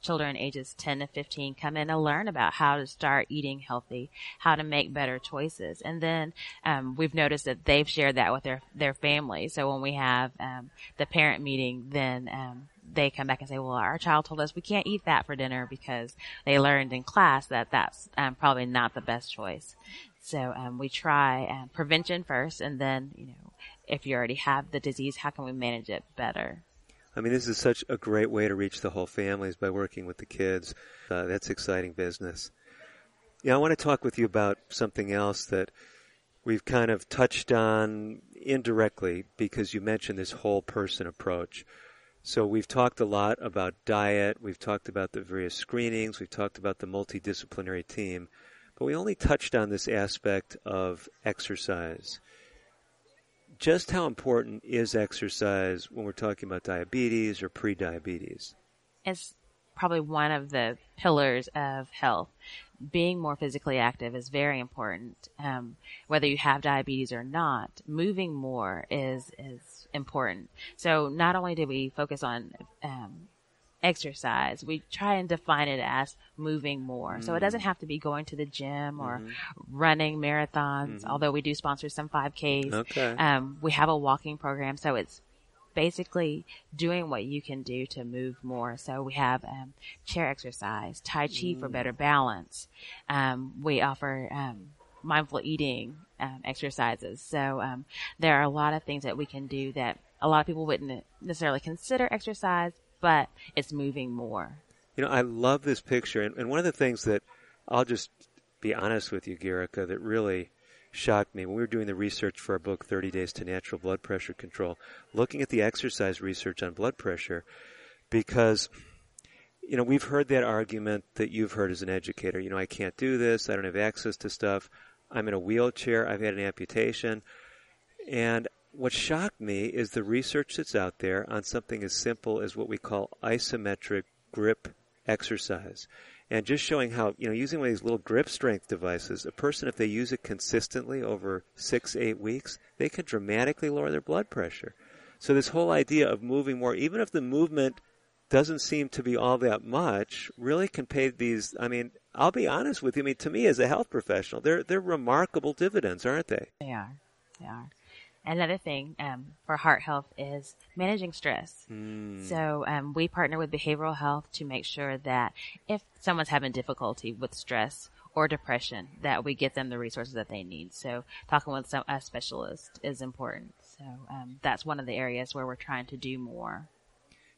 children ages 10 to 15 come in and learn about how to start eating healthy, how to make better choices. And then um, we've noticed that they've shared that with their, their family. So when we have um, the parent meeting, then um, they come back and say, well, our child told us we can't eat that for dinner because they learned in class that that's um, probably not the best choice. So um, we try um, prevention first, and then you know if you already have the disease, how can we manage it better? I mean, this is such a great way to reach the whole families by working with the kids. Uh, that's exciting business. Yeah, I want to talk with you about something else that we've kind of touched on indirectly because you mentioned this whole person approach. So we've talked a lot about diet, we've talked about the various screenings, we've talked about the multidisciplinary team, but we only touched on this aspect of exercise just how important is exercise when we're talking about diabetes or pre-diabetes? It's probably one of the pillars of health. Being more physically active is very important. Um, whether you have diabetes or not, moving more is is important. So not only do we focus on um, exercise. We try and define it as moving more. Mm. So it doesn't mm. have to be going to the gym or mm-hmm. running marathons, mm-hmm. although we do sponsor some 5Ks. Okay. Um, we have a walking program. So it's basically doing what you can do to move more. So we have um, chair exercise, Tai Chi mm. for better balance. Um, we offer um, mindful eating um, exercises. So um, there are a lot of things that we can do that a lot of people wouldn't necessarily consider exercise, but it's moving more. You know, I love this picture, and, and one of the things that I'll just be honest with you, Gerica, that really shocked me when we were doing the research for our book 30 Days to Natural Blood Pressure Control, looking at the exercise research on blood pressure, because you know, we've heard that argument that you've heard as an educator. You know, I can't do this. I don't have access to stuff. I'm in a wheelchair. I've had an amputation. And what shocked me is the research that's out there on something as simple as what we call isometric grip exercise. And just showing how, you know, using one of these little grip strength devices, a person, if they use it consistently over six, eight weeks, they can dramatically lower their blood pressure. So this whole idea of moving more, even if the movement doesn't seem to be all that much, really can pay these, I mean, I'll be honest with you, I mean, to me as a health professional, they're, they're remarkable dividends, aren't they? They are. They are. Another thing um, for heart health is managing stress. Mm. So um, we partner with behavioral health to make sure that if someone's having difficulty with stress or depression, that we get them the resources that they need. So talking with some, a specialist is important. So um, that's one of the areas where we're trying to do more.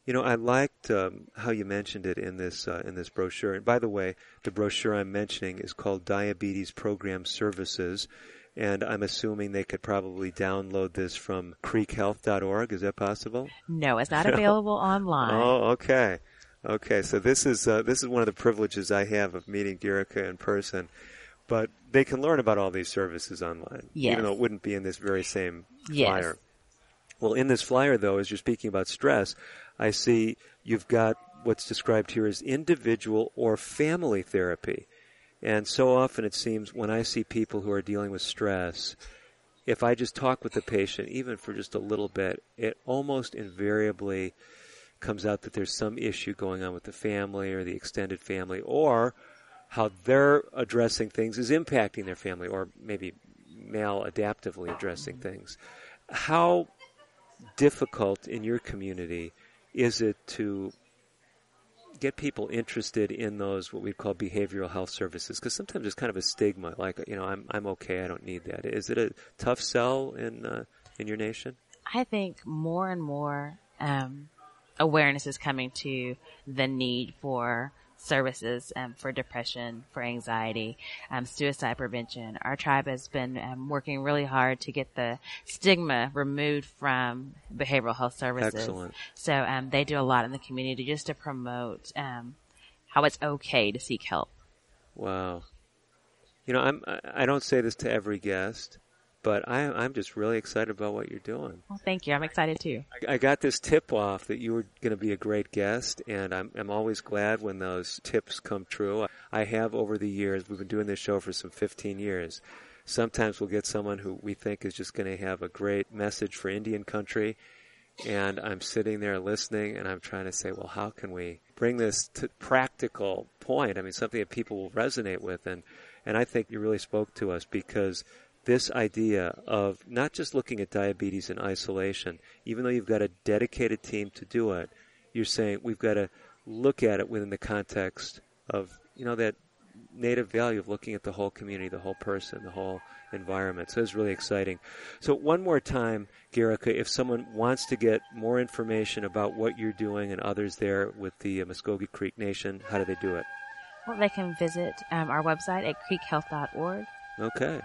You know, I liked um, how you mentioned it in this uh, in this brochure. And by the way, the brochure I'm mentioning is called Diabetes Program Services and I'm assuming they could probably download this from creekhealth.org. Is that possible? No, it's not available online. Oh, okay. Okay, so this is uh, this is one of the privileges I have of meeting Gerica in person, but they can learn about all these services online, yes. even though it wouldn't be in this very same yes. flyer. Well, in this flyer, though, as you're speaking about stress, I see you've got what's described here as individual or family therapy. And so often it seems when I see people who are dealing with stress, if I just talk with the patient, even for just a little bit, it almost invariably comes out that there's some issue going on with the family or the extended family, or how they're addressing things is impacting their family, or maybe maladaptively addressing things. How difficult in your community is it to get people interested in those what we call behavioral health services because sometimes there's kind of a stigma like you know I'm I'm okay I don't need that. Is it a tough sell in uh, in your nation? I think more and more um, awareness is coming to the need for services um, for depression, for anxiety, um, suicide prevention. Our tribe has been um, working really hard to get the stigma removed from behavioral health services. Excellent. So um, they do a lot in the community just to promote um, how it's okay to seek help. Wow. You know, I'm I don't say this to every guest, but I, I'm just really excited about what you're doing. Well, thank you. I'm excited too. I, I got this tip off that you were going to be a great guest, and I'm, I'm always glad when those tips come true. I have over the years, we've been doing this show for some 15 years. Sometimes we'll get someone who we think is just going to have a great message for Indian country, and I'm sitting there listening, and I'm trying to say, well, how can we bring this to practical point? I mean, something that people will resonate with, and and I think you really spoke to us because this idea of not just looking at diabetes in isolation, even though you've got a dedicated team to do it, you're saying we've got to look at it within the context of you know that native value of looking at the whole community, the whole person, the whole environment. So it's really exciting. So one more time, Garika, if someone wants to get more information about what you're doing and others there with the uh, Muscogee Creek Nation, how do they do it? Well, they can visit um, our website at creekhealth.org. Okay.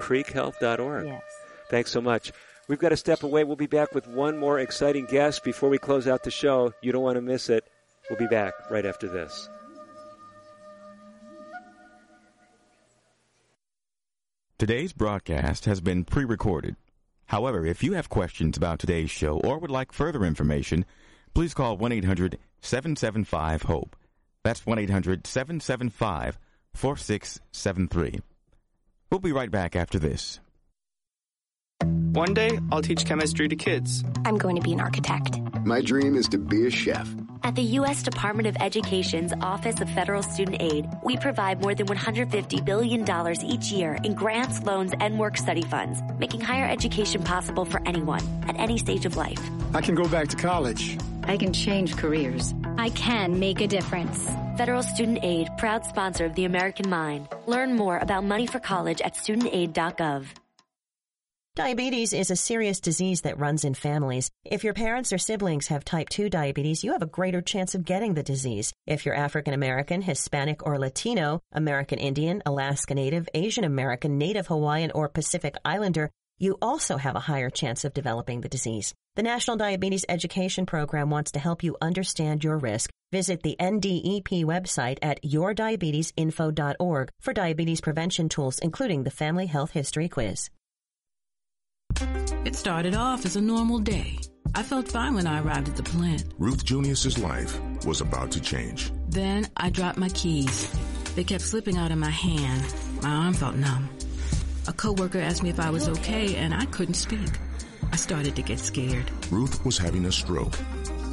Creekhealth.org. Yes. Thanks so much. We've got to step away. We'll be back with one more exciting guest before we close out the show. You don't want to miss it. We'll be back right after this. Today's broadcast has been pre recorded. However, if you have questions about today's show or would like further information, please call 1 800 775 HOPE. That's 1 800 775 4673. We'll be right back after this. One day, I'll teach chemistry to kids. I'm going to be an architect. My dream is to be a chef. At the U.S. Department of Education's Office of Federal Student Aid, we provide more than $150 billion each year in grants, loans, and work study funds, making higher education possible for anyone at any stage of life. I can go back to college. I can change careers. I can make a difference. Federal Student Aid, proud sponsor of the American Mind. Learn more about money for college at studentaid.gov. Diabetes is a serious disease that runs in families. If your parents or siblings have type 2 diabetes, you have a greater chance of getting the disease. If you're African American, Hispanic, or Latino, American Indian, Alaska Native, Asian American, Native Hawaiian, or Pacific Islander, you also have a higher chance of developing the disease. The National Diabetes Education Program wants to help you understand your risk. Visit the NDEP website at yourdiabetesinfo.org for diabetes prevention tools, including the Family Health History Quiz. It started off as a normal day. I felt fine when I arrived at the plant. Ruth Junius's life was about to change. Then I dropped my keys. They kept slipping out of my hand. My arm felt numb. A coworker asked me if I was okay, and I couldn't speak. I started to get scared. Ruth was having a stroke.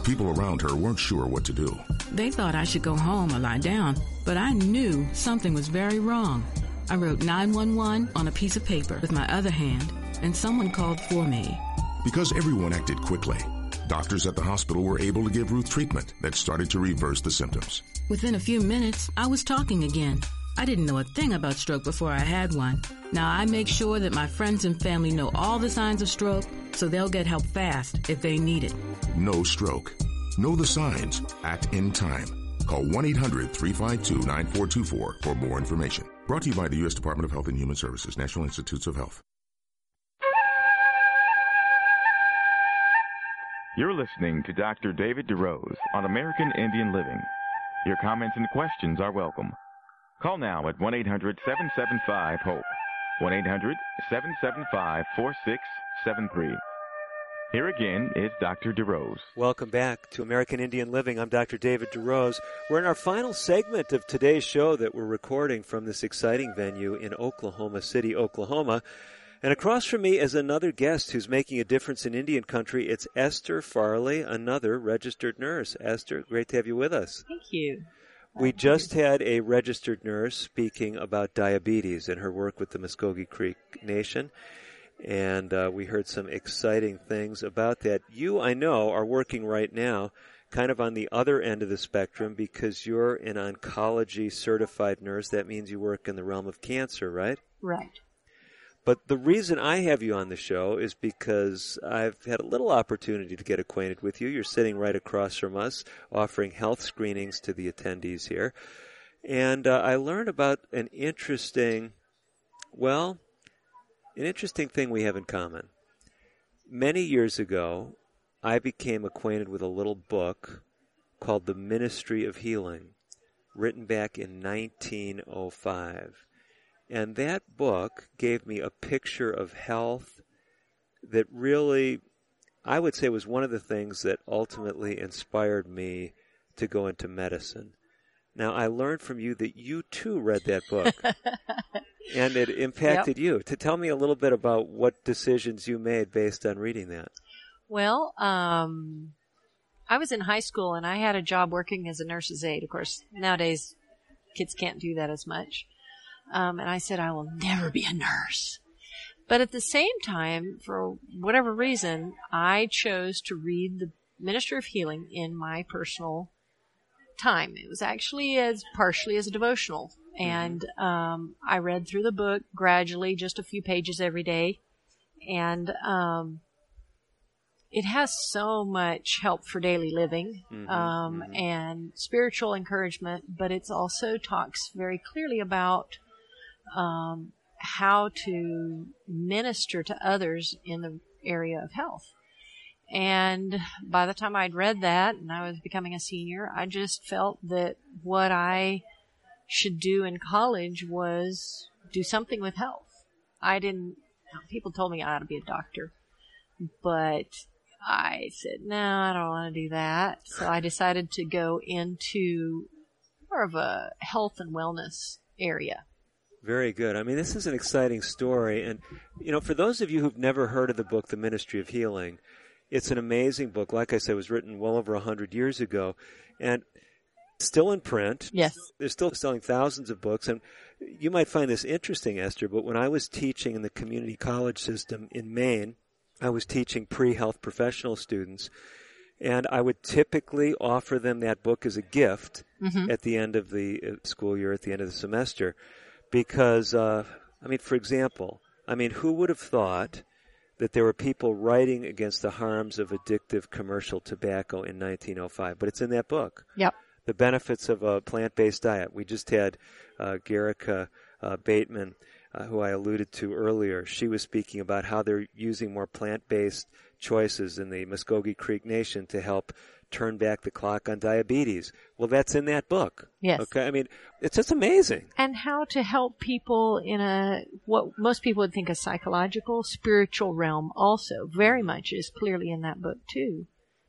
People around her weren't sure what to do. They thought I should go home or lie down, but I knew something was very wrong. I wrote 911 on a piece of paper with my other hand, and someone called for me. Because everyone acted quickly, doctors at the hospital were able to give Ruth treatment that started to reverse the symptoms. Within a few minutes, I was talking again. I didn't know a thing about stroke before I had one. Now I make sure that my friends and family know all the signs of stroke so they'll get help fast if they need it. Know stroke. Know the signs. Act in time. Call 1 800 352 9424 for more information. Brought to you by the U.S. Department of Health and Human Services, National Institutes of Health. You're listening to Dr. David DeRose on American Indian Living. Your comments and questions are welcome. Call now at 1 800 775 HOPE. 1 800 775 4673. Here again is Dr. DeRose. Welcome back to American Indian Living. I'm Dr. David DeRose. We're in our final segment of today's show that we're recording from this exciting venue in Oklahoma City, Oklahoma. And across from me is another guest who's making a difference in Indian country. It's Esther Farley, another registered nurse. Esther, great to have you with us. Thank you. We just had a registered nurse speaking about diabetes and her work with the Muscogee Creek Nation. And uh, we heard some exciting things about that. You, I know, are working right now kind of on the other end of the spectrum because you're an oncology certified nurse. That means you work in the realm of cancer, right? Right. But the reason I have you on the show is because I've had a little opportunity to get acquainted with you. You're sitting right across from us, offering health screenings to the attendees here. And uh, I learned about an interesting, well, an interesting thing we have in common. Many years ago, I became acquainted with a little book called The Ministry of Healing, written back in 1905. And that book gave me a picture of health that really, I would say, was one of the things that ultimately inspired me to go into medicine. Now, I learned from you that you too read that book. and it impacted Yep. you. To tell me a little bit about what decisions you made based on reading that. Well, um, I was in high school and I had a job working as a nurse's aide. Of course, nowadays kids can't do that as much. Um, and I said, I will never be a nurse. But at the same time, for whatever reason, I chose to read the Minister of Healing in my personal time. It was actually as partially as a devotional, and um, I read through the book gradually, just a few pages every day, and um, it has so much help for daily living Mhm, um, and spiritual encouragement, but it also talks very clearly about um, how to minister to others in the area of health. And by the time I'd read that and I was becoming a senior, I just felt that what I should do in college was do something with health. I didn't, people told me I ought to be a doctor, but I said, no, I don't want to do that. So I decided to go into more of a health and wellness area. Very good. I mean, this is an exciting story. And, you know, for those of you who've never heard of the book, The Ministry of Healing, it's an amazing book. Like I said, it was written well over a 100 years ago and still in print. Yes. They're still selling thousands of books. And you might find this interesting, Esther, but when I was teaching in the community college system in Maine, I was teaching pre health professional students. And I would typically offer them that book as a gift Mhm. at the end of the uh, school year, at the end of the semester because uh, I mean, for example, I mean, who would have thought that there were people writing against the harms of addictive commercial tobacco in 1905? But it's in that book. Yep. The benefits of a plant-based diet. We just had uh, Garrica uh, Bateman, uh, who I alluded to earlier. She was speaking about how they're using more plant-based choices in the Muscogee Creek Nation to help turn back the clock on diabetes. Well, that's in that book. Yes. Okay. I mean, it's just amazing. and how to help people in a what most people would think a psychological spiritual realm also very much is clearly in that book too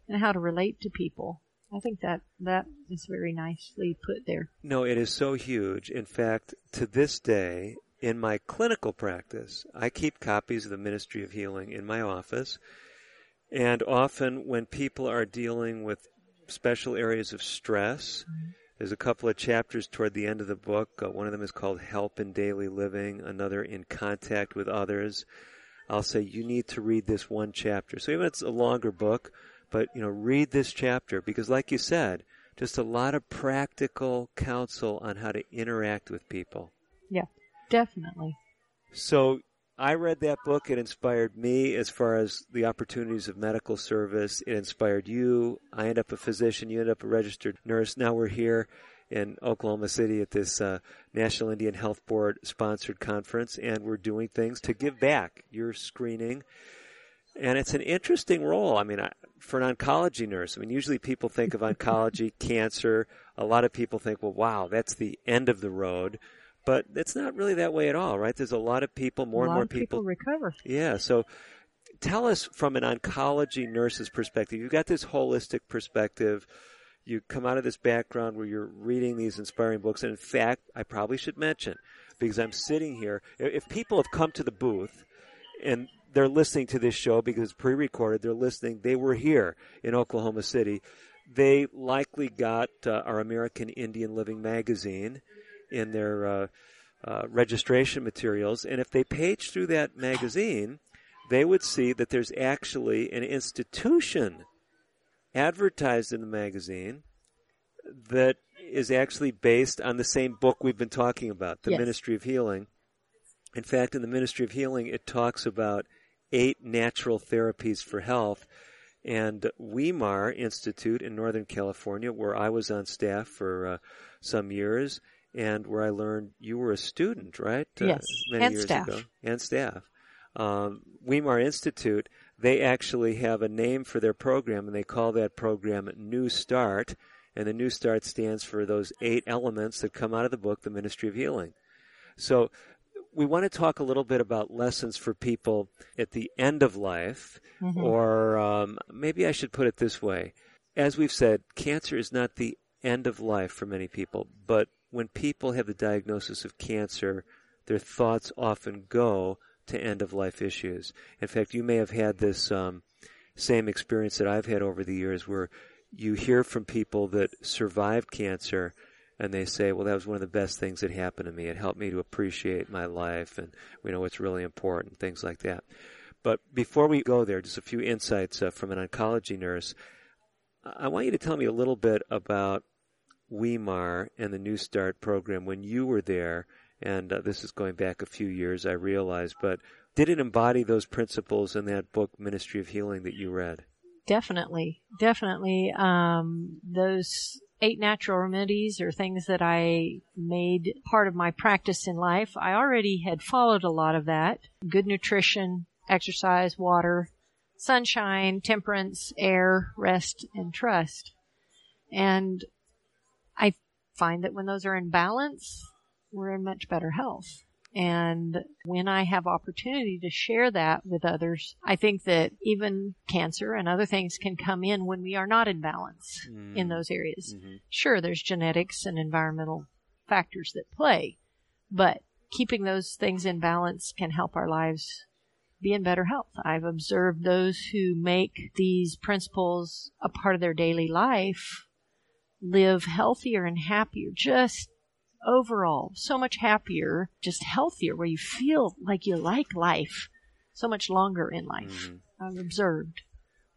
and how to relate to people i think that that is very nicely put there No, it is so huge. In fact, to this day, in my clinical practice, I keep copies of the Ministry of Healing in my office. And often when people are dealing with special areas of stress, there's a couple of chapters toward the end of the book. Uh, one of them is called Help in Daily Living, another in Contact with Others. I'll say you need to read this one chapter. So even if it's a longer book, but you know, read this chapter because like you said, just a lot of practical counsel on how to interact with people. yeah definitely So I read that book. It inspired me as far as the opportunities of medical service. It inspired you. I end up a physician. You end up a registered nurse. Now we're here in Oklahoma City at this uh, National Indian Health Board sponsored conference, and we're doing things to give back. You're screening. And it's an interesting role. I mean, I, for an oncology nurse, I mean, usually people think of oncology, cancer. A lot of people think, well, wow, that's the end of the road. But it's not really that way at all, right? There's a lot of people, more and more of people recover yeah. So tell us from an oncology nurse's perspective. You've got this holistic perspective. You come out of this background where you're reading these inspiring books. And in fact, I probably should mention, because I'm sitting here, if people have come to the booth and they're listening to this show because it's pre-recorded, they're listening, they were here in Oklahoma City. They likely got uh, our American Indian Living magazine in their uh, uh, registration materials. And if they page through that magazine, they would see that there's actually an institution advertised in the magazine that is actually based on the same book we've been talking about, the Yes. Ministry of Healing. In fact, in the Ministry of Healing, it talks about eight natural therapies for health. And Weimar Institute in Northern California, where I was on staff for uh, some years, and where I learned you were a student, right? Uh, Yes, many and years staff. ago, and staff. Um, Weimar Institute, they actually have a name for their program, and they call that program New Start. And the New Start stands for those eight elements that come out of the book, The Ministry of Healing. So we want to talk a little bit about lessons for people at the end of life, Mhm. or um, maybe I should put it this way. As we've said, cancer is not the end of life for many people, but when people have the diagnosis of cancer, their thoughts often go to end of life issues. In fact, you may have had this um, same experience that I've had over the years where you hear from people that survived cancer and they say, well, that was one of the best things that happened to me. It helped me to appreciate my life and we know what's really important, things like that. But before we go there, just a few insights uh, from an oncology nurse. I want you to tell me a little bit about Weimar and the New Start program when you were there. And uh, this is going back a few years, I realize, but did it embody those principles in that book, Ministry of Healing, that you read? Definitely, definitely. Um, those eight natural remedies are things that I made part of my practice in life. I already had followed a lot of that. Good nutrition, exercise, water, sunshine, temperance, air, rest, and trust. And find that when those are in balance, we're in much better health. And when I have opportunity to share that with others, I think that even cancer and other things can come in when we are not in balance mm. in those areas. Mm-hmm. Sure, there's genetics and environmental factors that play, but keeping those things in balance can help our lives be in better health. I've observed those who make these principles a part of their daily life live healthier and happier just overall so much happier, just healthier, where you feel like you like life so much longer in life. Mm-hmm. I've observed.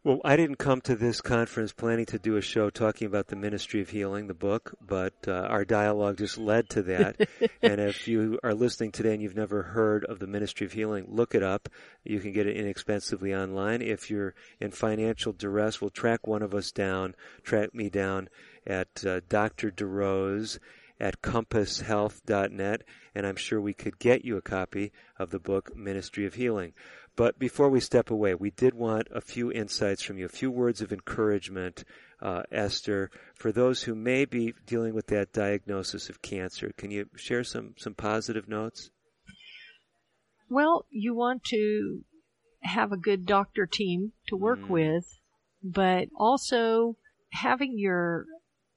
Well, I didn't come to this conference planning to do a show talking about the Ministry of Healing, the book, but uh, our dialogue just led to that. and if you are listening today and you've never heard of the Ministry of Healing, look it up. You can get it inexpensively online. If you're in financial duress, we'll track one of us down, track me down at uh, Dr. DeRose at compasshealth.net, and I'm sure we could get you a copy of the book Ministry of Healing. But before we step away, we did want a few insights from you, a few words of encouragement, uh, Esther, for those who may be dealing with that diagnosis of cancer. Can you share some, some positive notes? Well, you want to have a good doctor team to work mm. with, but also having your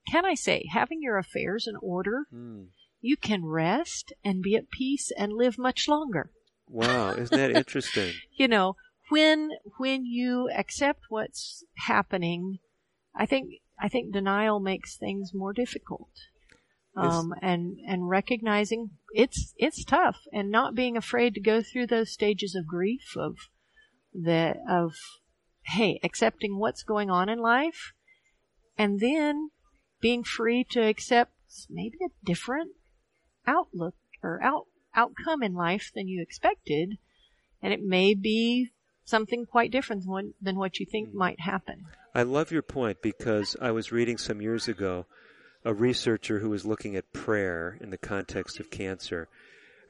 can I say, having your affairs in order, mm. you can rest and be at peace and live much longer. Wow, isn't that interesting? you know, when when you accept what's happening, I think I think denial makes things more difficult. Um, and and recognizing it's it's tough, and not being afraid to go through those stages of grief of the of hey accepting what's going on in life, and then being free to accept maybe a different outlook or out, outcome in life than you expected. And it may be something quite different than, than what you think hmm. might happen. I love your point because I was reading some years ago a researcher who was looking at prayer in the context of cancer.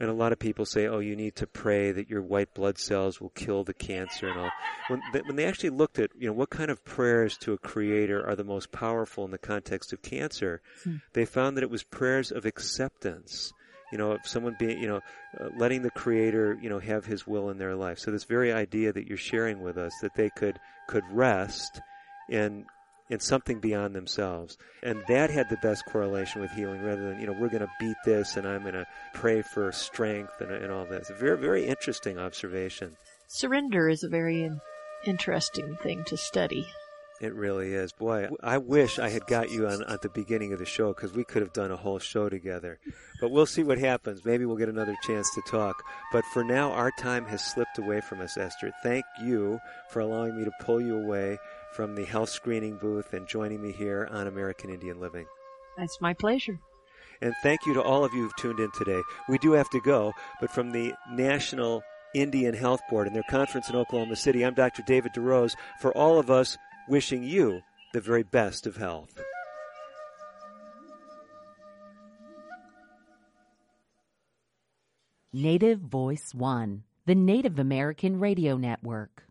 And a lot of people say, oh, you need to pray that your white blood cells will kill the cancer and all. When they, when they actually looked at, you know, what kind of prayers to a creator are the most powerful in the context of cancer, hmm. they found that it was prayers of acceptance. You know, of someone being, you know, uh, letting the creator, you know, have his will in their life. So this very idea that you're sharing with us, that they could, could rest in in something beyond themselves. And that had the best correlation with healing rather than, you know, we're going to beat this and I'm going to pray for strength and, and all this. A very, very interesting observation. Surrender is a very interesting thing to study. It really is. Boy, I wish I had got you on at the beginning of the show because we could have done a whole show together. But we'll see what happens. Maybe we'll get another chance to talk. But for now, our time has slipped away from us, Esther. Thank you for allowing me to pull you away from the health screening booth and joining me here on American Indian Living. It's my pleasure. And thank you to all of you who've tuned in today. We do have to go, but from the National Indian Health Board and their conference in Oklahoma City, I'm Dr. David DeRose. For all of us, wishing you the very best of health. Native Voice One, the Native American Radio Network.